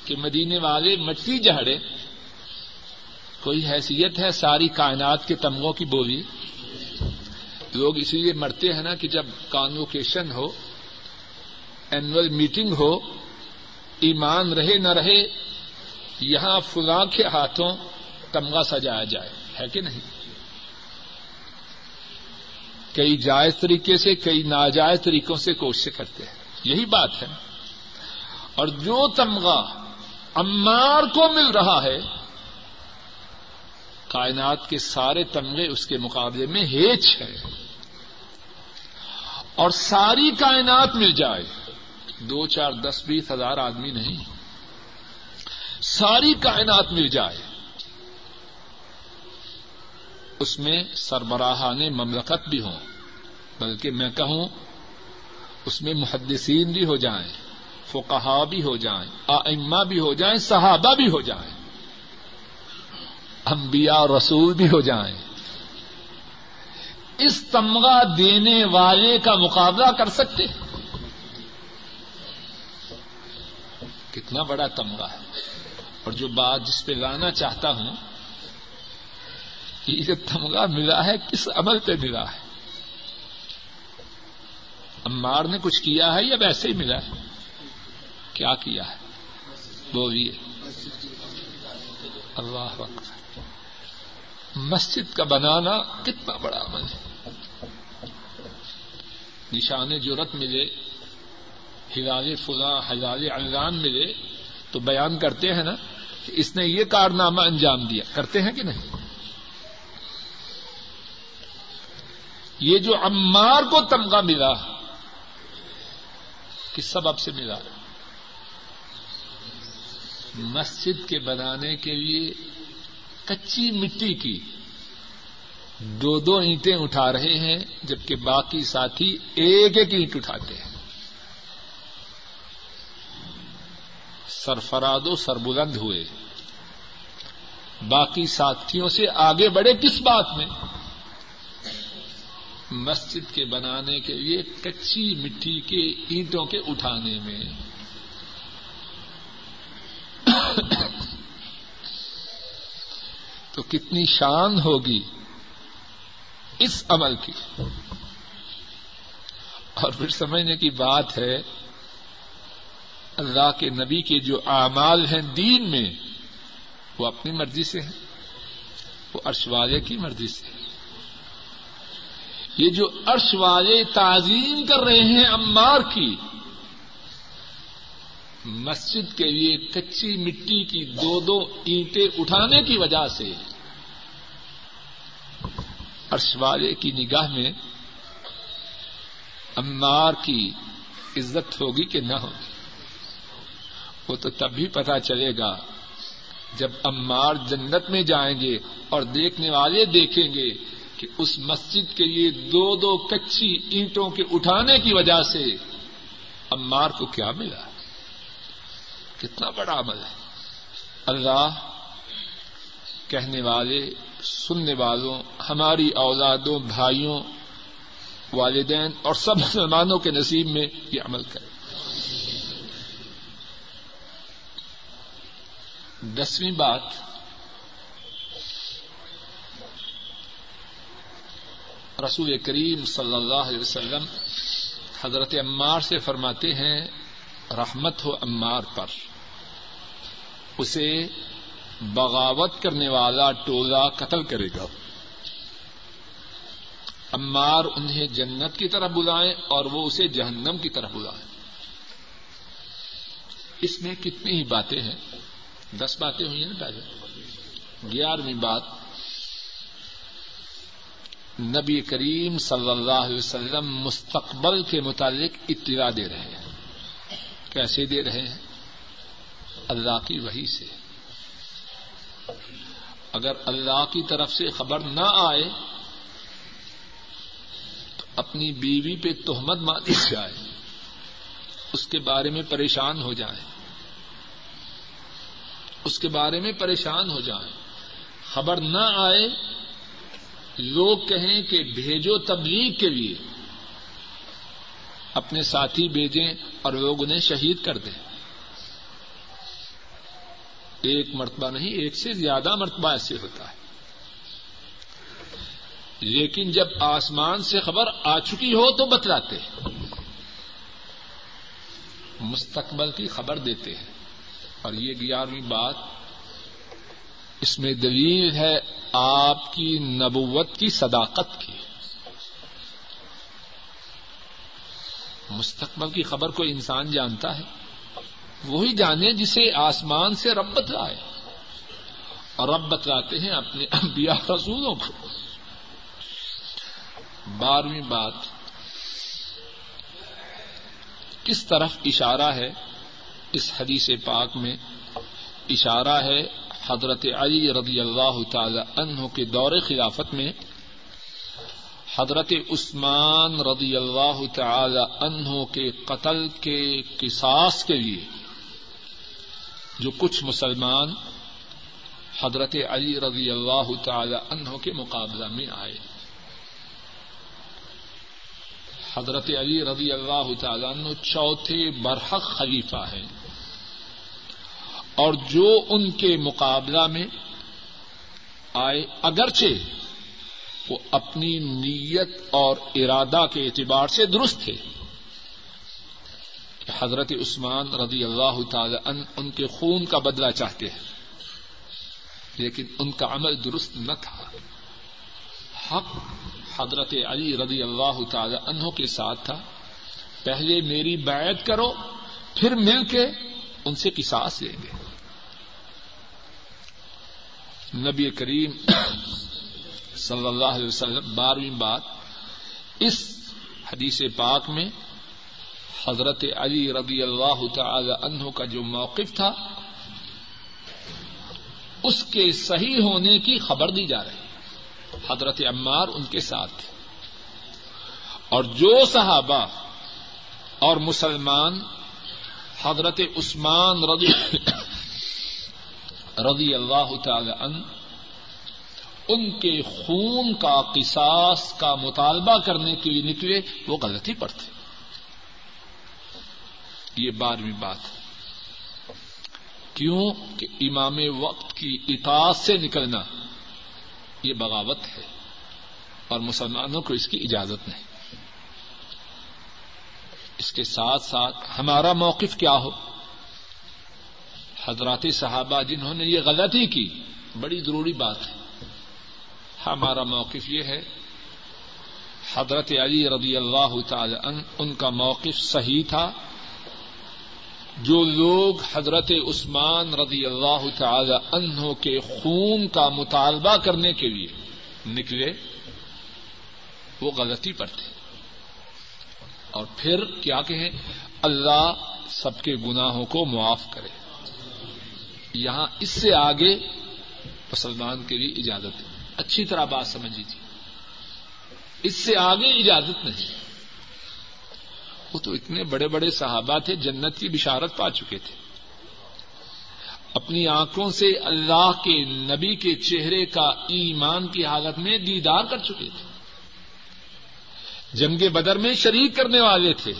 کہ مدینے والے مٹی جہڑے کوئی حیثیت ہے ساری کائنات کے تمغوں کی بولی؟ لوگ اسی لیے مرتے ہیں نا کہ جب کانوکیشن ہو اینوئل میٹنگ ہو، ایمان رہے نہ رہے، یہاں فلاں کے ہاتھوں تمغہ سجایا جائے، ہے کہ نہیں؟ کئی جائز طریقے سے، کئی ناجائز طریقوں سے کوشش کرتے ہیں۔ یہی بات ہے۔ اور جو تمغہ امار کو مل رہا ہے، کائنات کے سارے تمغے اس کے مقابلے میں ہیچ ہے اور ساری کائنات مل جائے۔ دو چار دس بیس ہزار آدمی نہیں۔ ساری کائنات مل جائے۔ اس میں سربراہان مملکت بھی ہوں، بلکہ میں کہوں اس میں محدثین بھی ہو جائیں فقہا بھی ہو جائیں، آئمہ بھی ہو جائیں، صحابہ بھی ہو جائیں، انبیاء رسول بھی ہو جائیں۔ اس تمغہ دینے والے کا مقابلہ کر سکتے کتنا بڑا تمغہ ہے۔ اور جو بات جس پہ لانا چاہتا ہوں یہ تمغہ ملا ہے، کس عمل پہ ملا ہے؟ امار نے کچھ کیا ہے یا ویسے ہی ملا ہے؟ کیا کیا ہے؟ بولیے۔ اللہ وقت مسجد کا بنانا کتنا بڑا عمل ہے۔ نشان جرت ملے، ہلال فلاں، ہلال انجان ملے، تو بیان کرتے ہیں نا کہ اس نے یہ کارنامہ انجام دیا۔ کرتے ہیں کہ نہیں؟ یہ جو عمار کو تمغہ ملا کس سبب سے ملا؟ مسجد کے بنانے کے لیے کچی مٹی کی۔ دو دو اینٹیں اٹھا رہے ہیں، جبکہ باقی ساتھی ایک ایک اینٹ اٹھاتے ہیں۔ سرفراد و سربلند ہوئے۔ باقی ساتھیوں سے آگے بڑھے کس بات میں؟ مسجد کے بنانے کے لیے کچی مٹی کے اینٹوں کے اٹھانے میں۔ تو کتنی شان ہوگی اس عمل کی۔ اور پھر سمجھنے کی بات ہے، اللہ کے نبی کے جو اعمال ہیں دین میں، وہ اپنی مرضی سے ہیں، وہ عرش والے کی مرضی سے یہ جو عرش والے تعظیم کر رہے ہیں امار کی، مسجد کے لیے کچی مٹی کی دو دو اینٹیں اٹھانے کی وجہ سے عرش والے کی نگاہ میں امار کی عزت ہوگی کہ نہ ہوگی؟ وہ تو تب بھی پتا چلے گا جب امار جنت میں جائیں گے اور دیکھنے والے دیکھیں گے کہ اس مسجد کے لیے دو دو کچی اینٹوں کے اٹھانے کی وجہ سے امار کو کیا ملا؟ کتنا بڑا عمل ہے۔ اللہ کہنے والے، سننے والوں، ہماری اولادوں، بھائیوں، والدین اور سب مسلمانوں کے نصیب میں یہ عمل کرے۔ دسویں بات رسول کریم صلی اللہ علیہ وسلم حضرت عمار سے فرماتے ہیں، رحمت ہو عمار پر۔ اسے بغاوت کرنے والا ٹولہ قتل کرے گا۔ عمار انہیں جنت کی طرف بلائیں اور وہ اسے جہنم کی طرف بلائیں۔ اس میں کتنی ہی باتیں ہیں۔ دس باتیں ہوئی ہیں نا پہلے گیارہویں بات نبی کریم صلی اللہ علیہ وسلم مستقبل کے متعلق اطلاع دے رہے ہیں۔ کیسے دے رہے ہیں؟ اللہ کی وحی سے۔ اگر اللہ کی طرف سے خبر نہ آئے، تو اپنی بیوی پہ تہمت مانی جائے۔ اس کے بارے میں پریشان ہو جائے اس کے بارے میں پریشان ہو جائیں۔ خبر نہ آئے لوگ کہیں کہ بھیجو تبلیغ کے لیے۔ اپنے ساتھی بھیجیں اور لوگ انہیں شہید کر دیں۔ ایک مرتبہ نہیں، ایک سے زیادہ مرتبہ ایسے ہوتا ہے۔ لیکن جب آسمان سے خبر آ چکی ہو تو بتلاتے مستقبل کی خبر دیتے ہیں۔ اور یہ گیارہویں بات اس میں دلیل ہے آپ کی نبوت کی صداقت کی۔ مستقبل کی خبر کو انسان جانتا ہے، وہی جانے جسے آسمان سے رب بتلائے۔ اور رب بتلاتے ہیں اپنے انبیاء رسولوں کو۔ بارہویں بات، کس طرف اشارہ ہے؟ اس حدیث پاک میں اشارہ ہے حضرت علی رضی اللہ تعالی عنہ کے دور خلافت میں حضرت عثمان رضی اللہ تعالی عنہ کے قتل کے قصاص کے لیے جو کچھ مسلمان حضرت علی رضی اللہ تعالی عنہ کے مقابلہ میں آئے۔ حضرت علی رضی اللہ تعالیٰ عنہ چوتھے برحق خلیفہ ہیں۔ اور جو ان کے مقابلہ میں آئے، اگرچہ وہ اپنی نیت اور ارادہ کے اعتبار سے درست تھے، کہ حضرت عثمان رضی اللہ تعالی ان ان کے خون کا بدلہ چاہتے ہیں، لیکن ان کا عمل درست نہ تھا۔ حق حضرت علی رضی اللہ تعالی عنہ کے ساتھ تھا۔ پہلے میری بیعت کرو، پھر مل کے ان سے قصاص لیں گے۔ نبی کریم صلی اللہ علیہ وسلم، بارہویں بات، اس حدیث پاک میں حضرت علی رضی اللہ تعالی عنہ کا جو موقف تھا، اس کے صحیح ہونے کی خبر دی جا رہی حضرت عمار ان کے ساتھ تھے۔ اور جو صحابہ اور مسلمان، حضرت عثمان رضی رضی اللہ تعالی عنہ، ان کے خون کا قصاص کا مطالبہ کرنے کے لیے نکلے، وہ غلطی پر تھے یہ بارہویں بات کیوں کہ امام وقت کی اطاعت سے نکلنا یہ بغاوت ہے، اور مسلمانوں کو اس کی اجازت نہیں۔ اس کے ساتھ ساتھ ہمارا موقف کیا ہو؟ حضرات صحابہ جنہوں نے یہ غلطی کی، بڑی ضروری بات ہے۔ ہمارا موقف یہ ہے، حضرت علی رضی اللہ تعالی ان کا موقف صحیح تھا۔ جو لوگ حضرت عثمان رضی اللہ تعالی عنہ کے خون کا مطالبہ کرنے کے لیے نکلے، وہ غلطی پر تھے۔ اور پھر کیا کہیں؟ اللہ سب کے گناہوں کو معاف کرے۔ یہاں اس سے آگے مسلمان کے لیے اجازت ہے۔ اچھی طرح بات سمجھ لیجیے۔ اس سے آگے اجازت نہیں۔ وہ تو اتنے بڑے بڑے صحابہ تھے، جنت کی بشارت پا چکے تھے۔ اپنی آنکھوں سے اللہ کے نبی کے چہرے کا ایمان کی حالت میں دیدار کر چکے تھے۔ جنگ بدر میں شریک کرنے والے تھے۔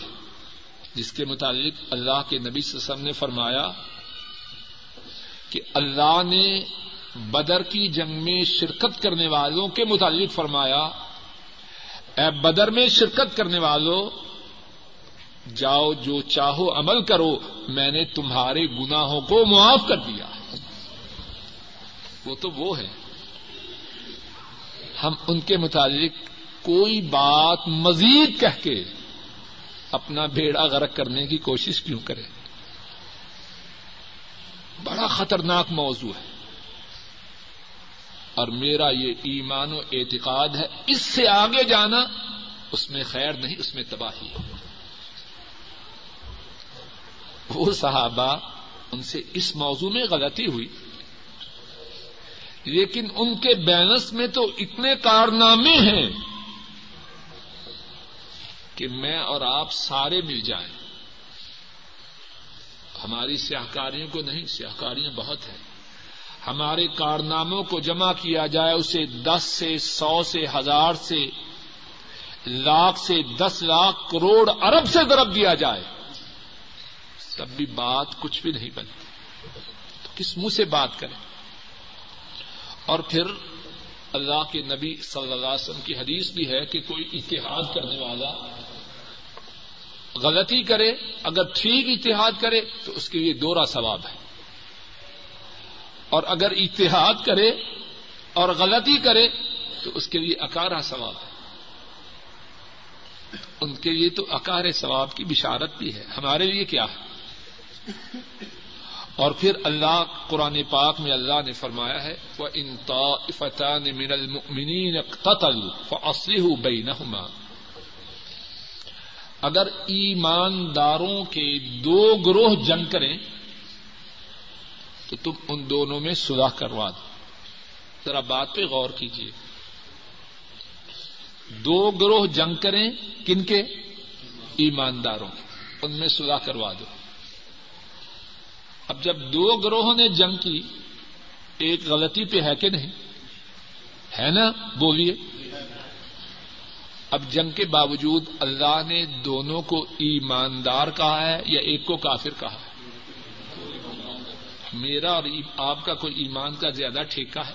جس کے متعلق اللہ کے نبی وسلم نے فرمایا کہ اللہ نے بدر کی جنگ میں شرکت کرنے والوں کے متعلق فرمایا، اے بدر میں شرکت کرنے والوں جاؤ جو چاہو عمل کرو، میں نے تمہارے گناہوں کو معاف کر دیا۔ وہ تو وہ ہے ہم ان کے متعلق کوئی بات مزید کہہ کے اپنا بیڑا غرق کرنے کی کوشش کیوں کرے بڑا خطرناک موضوع ہے۔ اور میرا یہ ایمان و اعتقاد ہے، اس سے آگے جانا اس میں خیر نہیں، اس میں تباہی ہے۔ وہ صحابہ ان سے اس موضوع میں غلطی ہوئی۔ لیکن ان کے بیلنس میں تو اتنے کارنامے ہیں کہ میں اور آپ سارے مل جائیں۔ ہماری سیاہکاریوں کو نہیں، سیاہکاریاں بہت ہیں۔ ہمارے کارناموں کو جمع کیا جائے، اسے دس سے، سو سے، ہزار سے، لاکھ سے، دس لاکھ کروڑ ارب سے ضرب دیا جائے۔ تب بھی بات کچھ بھی نہیں بنتی تو کس منہ سے بات کریں؟ اور پھر اللہ کے نبی صلی اللہ علیہ وسلم کی حدیث بھی ہے کہ کوئی اتحاد کرنے والا غلطی کرے، اگر ٹھیک اتحاد کرے، تو اس کے لیے دورا ثواب ہے۔ اور اگر اتحاد کرے اور غلطی کرے، تو اس کے لیے اکارا ثواب ہے۔ ان کے لیے تو اکار ثواب کی بشارت بھی ہے۔ ہمارے لیے کیا ہے؟ اور پھر اللہ، قرآن پاک میں اللہ نے فرمایا ہے وہ ان من المؤمنین اقتتلوا فاصلحوا بینہما اگر ایمانداروں کے دو گروہ جنگ کریں، تو تم ان دونوں میں صلح کروا دو۔ ذرا بات پہ غور کیجیے دو گروہ جنگ کریں کن کے؟ ایمانداروں ان میں صلح کروا دو۔ اب جب دو گروہوں نے جنگ کی، ایک غلطی پہ ہے کہ نہیں؟ ہے نا؟ بولیے۔ اب جنگ کے باوجود اللہ نے دونوں کو ایماندار کہا ہے یا ایک کو کافر کہا ہے؟ میرا اور آپ کا کوئی ایمان کا زیادہ ٹھیکہ ہے؟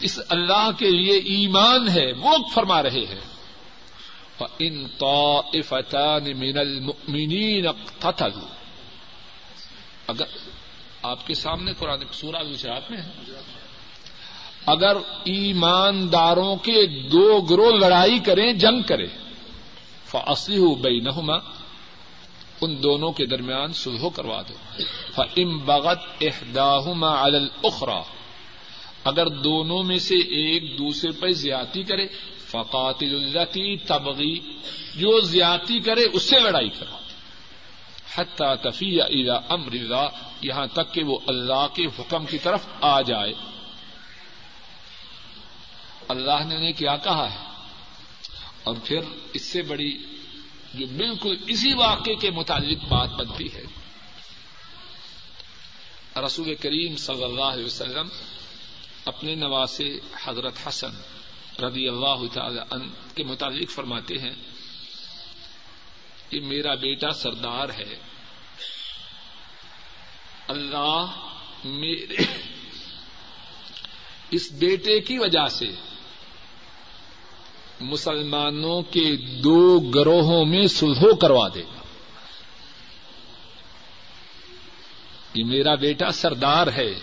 اس اللہ کے لیے ایمان ہے، وہ فرما رہے ہیں۔ ان طائفتان من المؤمنین اقتتلوا۔ اگر آپ کے سامنے قرآن سورہ گجرات میں ہے۔ اگر ایمانداروں کے دو گروہ لڑائی کریں، جنگ کریں۔ فاصلی ہو بینہما ان دونوں کے درمیان سلح کروا دو۔ فم بغت احداہما علی الاخرى اگر دونوں میں سے ایک دوسرے پر زیادتی کرے، فقاتل التی تبغی جو زیادتی کرے، اس سے لڑائی کرو۔ حتى تفیع الى امر اللہ یہاں تک کہ وہ اللہ کے حکم کی طرف آ جائے۔ اللہ نے انہیں کیا کہا ہے؟ اور پھر اس سے بڑی جو بالکل اسی واقعے کے متعلق بات بنتی ہے۔ رسول کریم صلی اللہ علیہ وسلم اپنے نواسے حضرت حسن رضی اللہ تعالی عنہ کے متعلق فرماتے ہیں کہ میرا بیٹا سردار ہے۔ اللہ میرے اس بیٹے کی وجہ سے مسلمانوں کے دو گروہوں میں سلحو کروا دے۔ گا یہ میرا بیٹا سردار ہے۔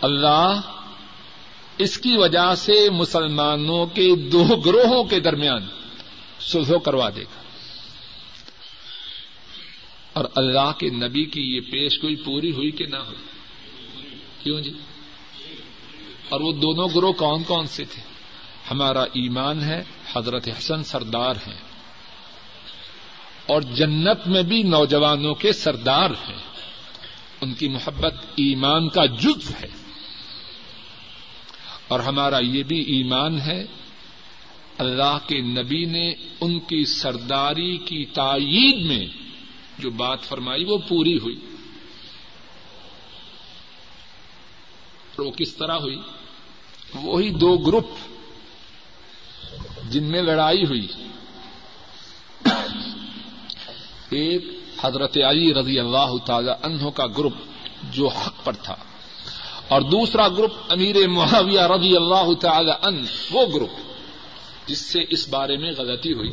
اللہ اس کی وجہ سے مسلمانوں کے دو گروہوں کے درمیان سلح کروا دے گا۔ اور اللہ کے نبی کی یہ پیش کوئی پوری ہوئی کہ نہ ہوئی؟ کیوں جی؟ اور وہ دونوں گروہ کون کون سے تھے؟ ہمارا ایمان ہے، حضرت حسن سردار ہیں۔ اور جنت میں بھی نوجوانوں کے سردار ہیں۔ ان کی محبت ایمان کا جزو ہے۔ اور ہمارا یہ بھی ایمان ہے، اللہ کے نبی نے ان کی سرداری کی تائید میں جو بات فرمائی وہ پوری ہوئی۔ وہ کس طرح ہوئی؟ وہی دو گروپ۔ جن میں لڑائی ہوئی۔ ایک حضرت علی رضی اللہ تعالی عنہ کا گروپ جو حق پر تھا۔ اور دوسرا گروپ امیر معاویہ رضی اللہ تعالی عنہ، وہ گروپ جس سے اس بارے میں غلطی ہوئی۔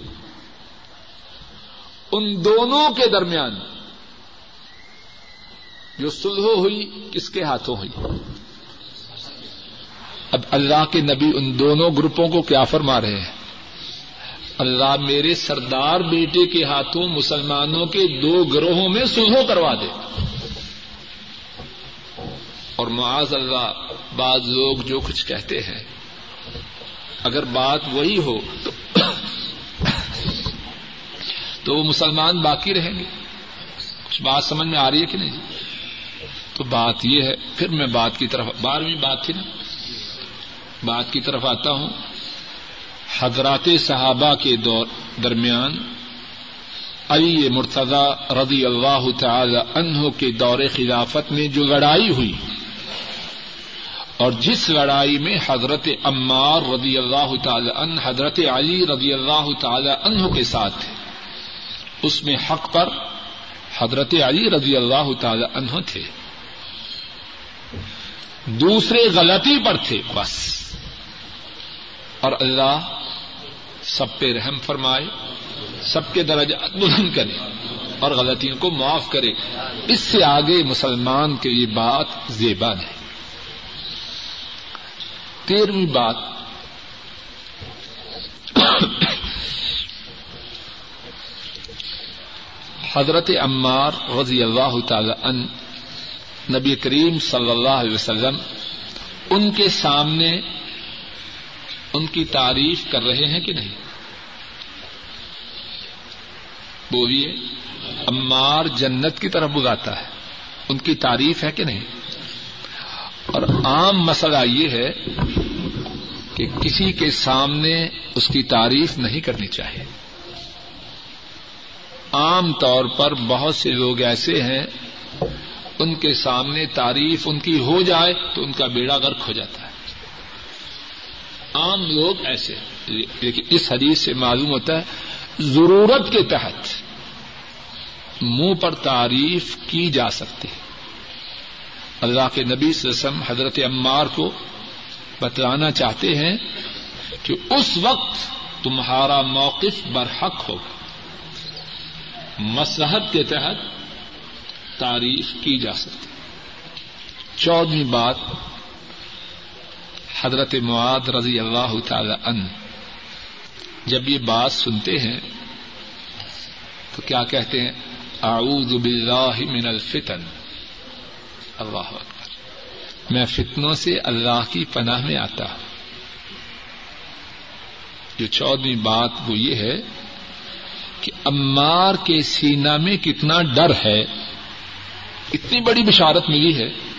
ان دونوں کے درمیان جو سلح ہوئی، کس کے ہاتھوں ہوئی؟ اب اللہ کے نبی ان دونوں گروپوں کو کیا فرما رہے ہیں؟ اللہ میرے سردار بیٹے کے ہاتھوں مسلمانوں کے دو گروہوں میں سلح کروا دے۔ اور معاذ اللہ، بعض لوگ جو کچھ کہتے ہیں۔ اگر بات وہی ہو تو تو وہ مسلمان باقی رہیں گے۔ کچھ بات سمجھ میں آ رہی ہے کہ نہیں؟ تو بات یہ ہے، پھر میں بات کی طرف، بارہویں بات تھی نا؟ بات کی طرف آتا ہوں۔ حضرات صحابہ کے دور درمیان علی مرتضی رضی اللہ تعالی عنہ کے دور خلافت میں جو لڑائی ہوئی اور جس لڑائی میں حضرت عمار رضی اللہ تعالی عنہ، حضرت علی رضی اللہ تعالی عنہ کے ساتھ تھے، اس میں حق پر حضرت علی رضی اللہ تعالی عنہ تھے۔ دوسرے غلطی پر تھے بس۔ اور اللہ سب پہ رحم فرمائے، سب کے درجات بلند کرے اور غلطیوں کو معاف کرے۔ اس سے آگے مسلمان کے یہ بات زیبا ہے تیرہویں بات۔ حضرت عمار رضی اللہ تعالی ان نبی کریم صلی اللہ علیہ وسلم، ان کے سامنے ان کی تعریف کر رہے ہیں کہ نہیں؟ بولیے عمار جنت کی طرف بلاتا ہے۔ ان کی تعریف ہے کہ نہیں؟ اور عام مسئلہ یہ ہے کہ کسی کے سامنے اس کی تعریف نہیں کرنی چاہیے۔ عام طور پر بہت سے لوگ ایسے ہیں، ان کے سامنے تعریف ان کی ہو جائے تو ان کا بیڑا غرق ہو جاتا ہے۔ عام لوگ ایسے لیکن اس حدیث سے معلوم ہوتا ہے، ضرورت کے تحت منہ پر تعریف کی جا سکتی ہے۔ اللہ کے نبی وسلم حضرت عمار کو بتلانا چاہتے ہیں کہ اس وقت تمہارا موقف برحق ہو مسحت کے تحت تعریف کی جا سکتی۔ چودہویں بات حضرت معاد رضی اللہ تعالی ان جب یہ بات سنتے ہیں، تو کیا کہتے ہیں؟ اعوذ باللہ من الفتن۔ اللہ اکبر۔ میں فتنوں سے اللہ کی پناہ میں آتا ہوں۔ جو چودہویں بات وہ یہ ہے کہ امار کے سینا میں کتنا ڈر ہے، اتنی بڑی بشارت ملی ہے۔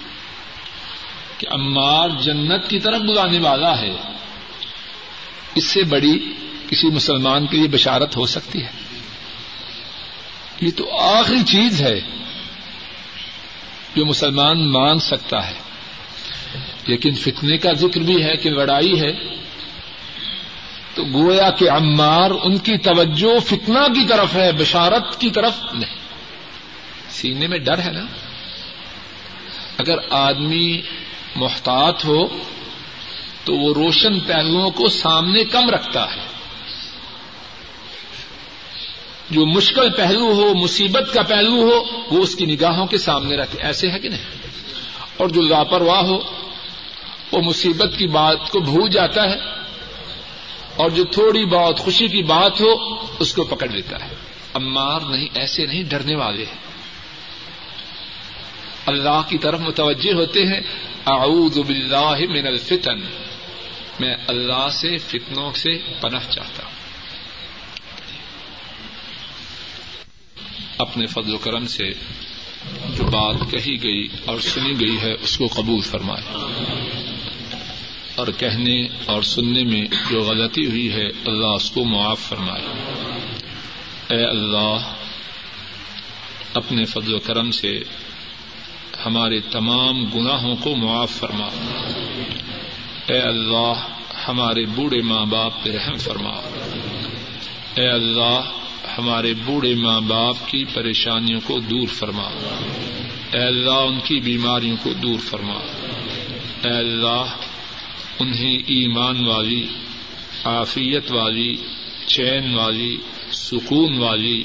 کہ امار جنت کی طرف بلانے والا ہے، اس سے بڑی کسی مسلمان کے لیے بشارت ہو سکتی ہے۔ یہ تو آخری چیز ہے جو مسلمان مانگ سکتا ہے۔ لیکن فتنے کا ذکر بھی ہے کہ لڑائی ہے۔ تو گویا کہ عمار ان کی توجہ فتنہ کی طرف ہے، بشارت کی طرف نہیں۔ سینے میں ڈر ہے نا۔ اگر آدمی محتاط ہو تو وہ روشن پہلوؤں کو سامنے کم رکھتا ہے۔ جو مشکل پہلو ہو، مصیبت کا پہلو ہو، وہ اس کی نگاہوں کے سامنے رکھے۔ ایسے ہے کہ نہیں؟ اور جو لاپرواہ ہو، وہ مصیبت کی بات کو بھول جاتا ہے۔ اور جو تھوڑی بہت خوشی کی بات ہو، اس کو پکڑ لیتا ہے۔ امار نہیں، ایسے نہیں، ڈرنے والے ہیں۔ اللہ کی طرف متوجہ ہوتے ہیں، اعوذ باللہ من الفتن۔ میں اللہ سے، فتنوں سے پناہ چاہتا ہوں۔ اپنے فضل و کرم سے جو بات کہی گئی اور سنی گئی ہے، اس کو قبول فرمائے۔ اور کہنے اور سننے میں جو غلطی ہوئی ہے، اللہ اس کو معاف فرمائے۔ اے اللہ، اپنے فضل و کرم سے ہمارے تمام گناہوں کو معاف فرما۔ اے اللہ، ہمارے بوڑھے ماں باپ پہ رحم فرما۔ اے اللہ، ہمارے بوڑھے ماں باپ کی پریشانیوں کو دور فرما۔ اے اللہ، ان کی بیماریوں کو دور فرما۔ اے اللہ، انہیں ایمان والی، عافیت والی، چین والی، سکون والی،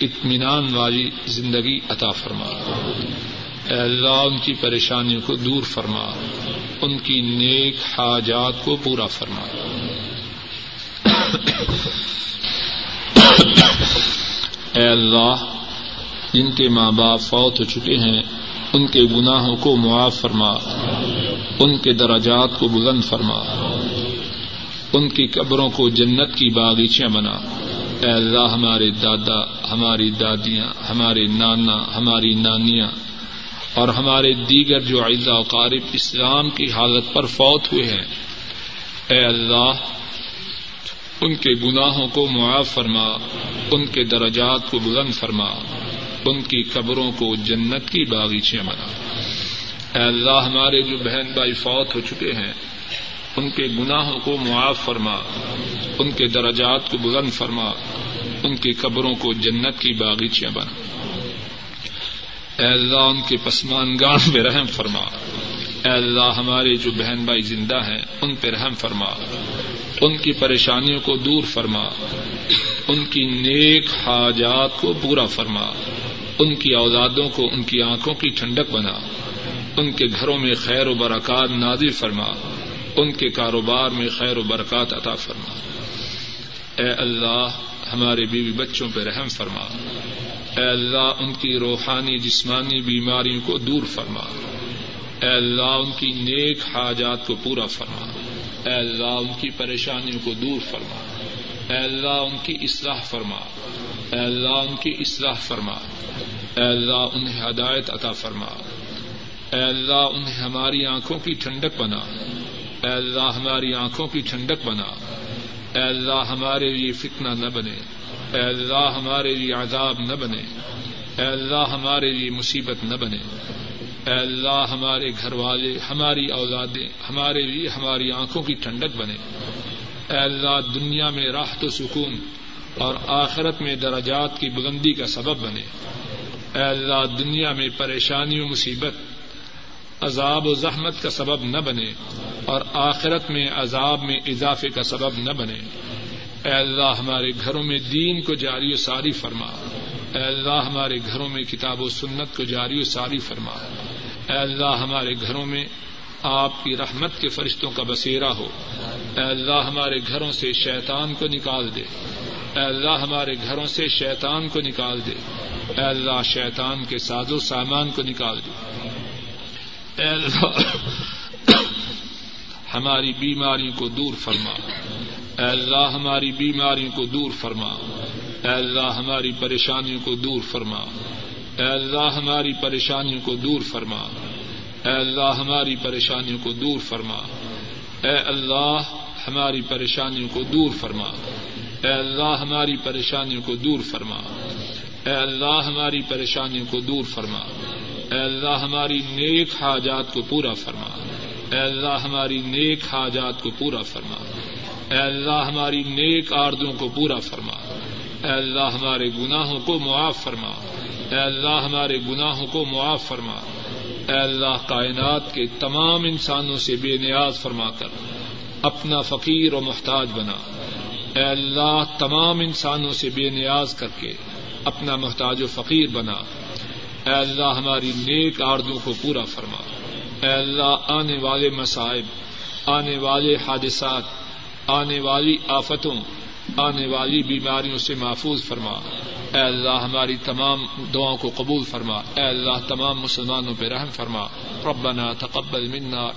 اطمینان والی زندگی عطا فرما۔ اللہ ان کی پریشانیوں کو دور فرما، ان کی نیک حاجات کو پورا فرما۔ اے اللہ، جن کے ماں باپ فوت ہو چکے ہیں، ان کے گناہوں کو معاف فرما، ان کے دراجات کو بلند فرما۔ ان کی قبروں کو جنت کی باغیچیاں بنا۔ اے اللہ، ہمارے دادا، ہماری دادیاں، ہمارے نانا، ہماری نانیاں اور ہمارے دیگر جو و قارب اسلام کی حالت پر فوت ہوئے ہیں۔ اے اللہ، ان کے گناہوں کو معاف فرما، ان کے درجات کو بلند فرما، ان کی قبروں کو جنت کی باغیچیاں بنا۔ اے اللہ، ہمارے جو بہن بھائی فوت ہو چکے ہیں، ان کے گناہوں کو معاف فرما، ان کے درجات کو بلند فرما، ان کی قبروں کو جنت کی باغیچیاں بنا۔ اے اللہ، ان کے پسمان گاہ میں رحم فرما۔ اے اللہ ہمارے جو بہن بھائی زندہ ہیں، ان پہ رحم فرما۔ ان کی پریشانیوں کو دور فرما۔ ان کی نیک حاجات کو پورا فرما۔ ان کی اولادوں کو ان کی آنکھوں کی ٹھنڈک بنا۔ ان کے گھروں میں خیر و برکات نازل فرما۔ ان کے کاروبار میں خیر و برکات عطا فرما۔ اے اللہ، ہمارے بیوی بچوں پہ رحم فرما۔ اے اللہ ان کی روحانی جسمانی بیماریوں کو دور فرما۔ اے اللہ ان کی نیک حاجات کو پورا فرما۔ اے اللہ ان کی پریشانیوں کو دور فرما۔ اے اللہ ان کی اصلاح فرما۔ اے اللہ ان کی اصلاح فرما۔ اے اللہ انہیں ہدایت عطا فرما۔ اے اللہ انہیں ہماری آنکھوں کی ٹھنڈک بنا۔ اے اللہ ہماری آنکھوں کی ٹھنڈک بنا۔ اے اللہ ہمارے لیے فتنہ نہ بنے۔ اے اللہ ہمارے لیے عذاب نہ بنے۔ اے اللہ ہمارے لیے مصیبت نہ بنے۔ اے اللہ ہمارے گھر والے ہماری اولادیں، ہمارے لیے ہماری آنکھوں کی ٹھنڈک بنے۔ اے اللہ دنیا میں راحت و سکون اور آخرت میں درجات کی بلندی کا سبب بنے۔ اے اللہ دنیا میں پریشانی و مصیبت، عذاب و زحمت کا سبب نہ بنے اور آخرت میں عذاب میں اضافے کا سبب نہ بنے۔ اے اللہ ہمارے گھروں میں دین کو جاری و ساری فرما۔ اے اللہ ہمارے گھروں میں کتاب و سنت کو جاری و ساری فرما۔ اے اللہ ہمارے گھروں میں آپ کی رحمت کے فرشتوں کا بسیرا ہو۔ اے اللہ ہمارے گھروں سے شیطان کو نکال دے۔ اے اللہ ہمارے گھروں سے شیطان کو نکال دے۔ اے اللہ شیطان کے ساز و سامان کو نکال دے۔ اے اللہ ہماری بیماریوں کو دور فرما۔ اے اللہ ہماری بیماریوں کو دور فرما۔ اے اللہ ہماری پریشانیوں کو دور فرما۔ اے اللہ ہماری پریشانیوں کو دور فرما۔ اے اللہ ہماری پریشانیوں کو دور فرما۔ اے اللہ ہماری پریشانیوں کو دور فرما۔ اے اللہ ہماری پریشانیوں کو دور فرما۔ اے اللہ ہماری پریشانیوں کو دور فرما۔ اے اللہ ہماری نیک حاجات کو پورا فرما۔ اے اللہ ہماری نیک حاجات کو پورا فرما۔ اے اللہ ہماری نیک آردوں کو پورا فرما۔ اے اللہ ہمارے گناہوں کو معاف فرما۔ اے اللہ ہمارے گناہوں کو معاف فرما۔ اے اللہ کائنات کے تمام انسانوں سے بے نیاز فرما کر اپنا فقیر و محتاج بنا۔ اے اللہ تمام انسانوں سے بے نیاز کر کے اپنا محتاج و فقیر بنا۔ اے اللہ ہماری نیک آردوں کو پورا فرما۔ اے اللہ آنے والے مصائب، آنے والے حادثات آنے والی آفتوں، آنے والی بیماریوں سے محفوظ فرما۔ اے اللہ، ہماری تمام دعاؤں کو قبول فرما۔ اے اللہ، تمام مسلمانوں پہ رحم فرما۔ ربنا تقبل منا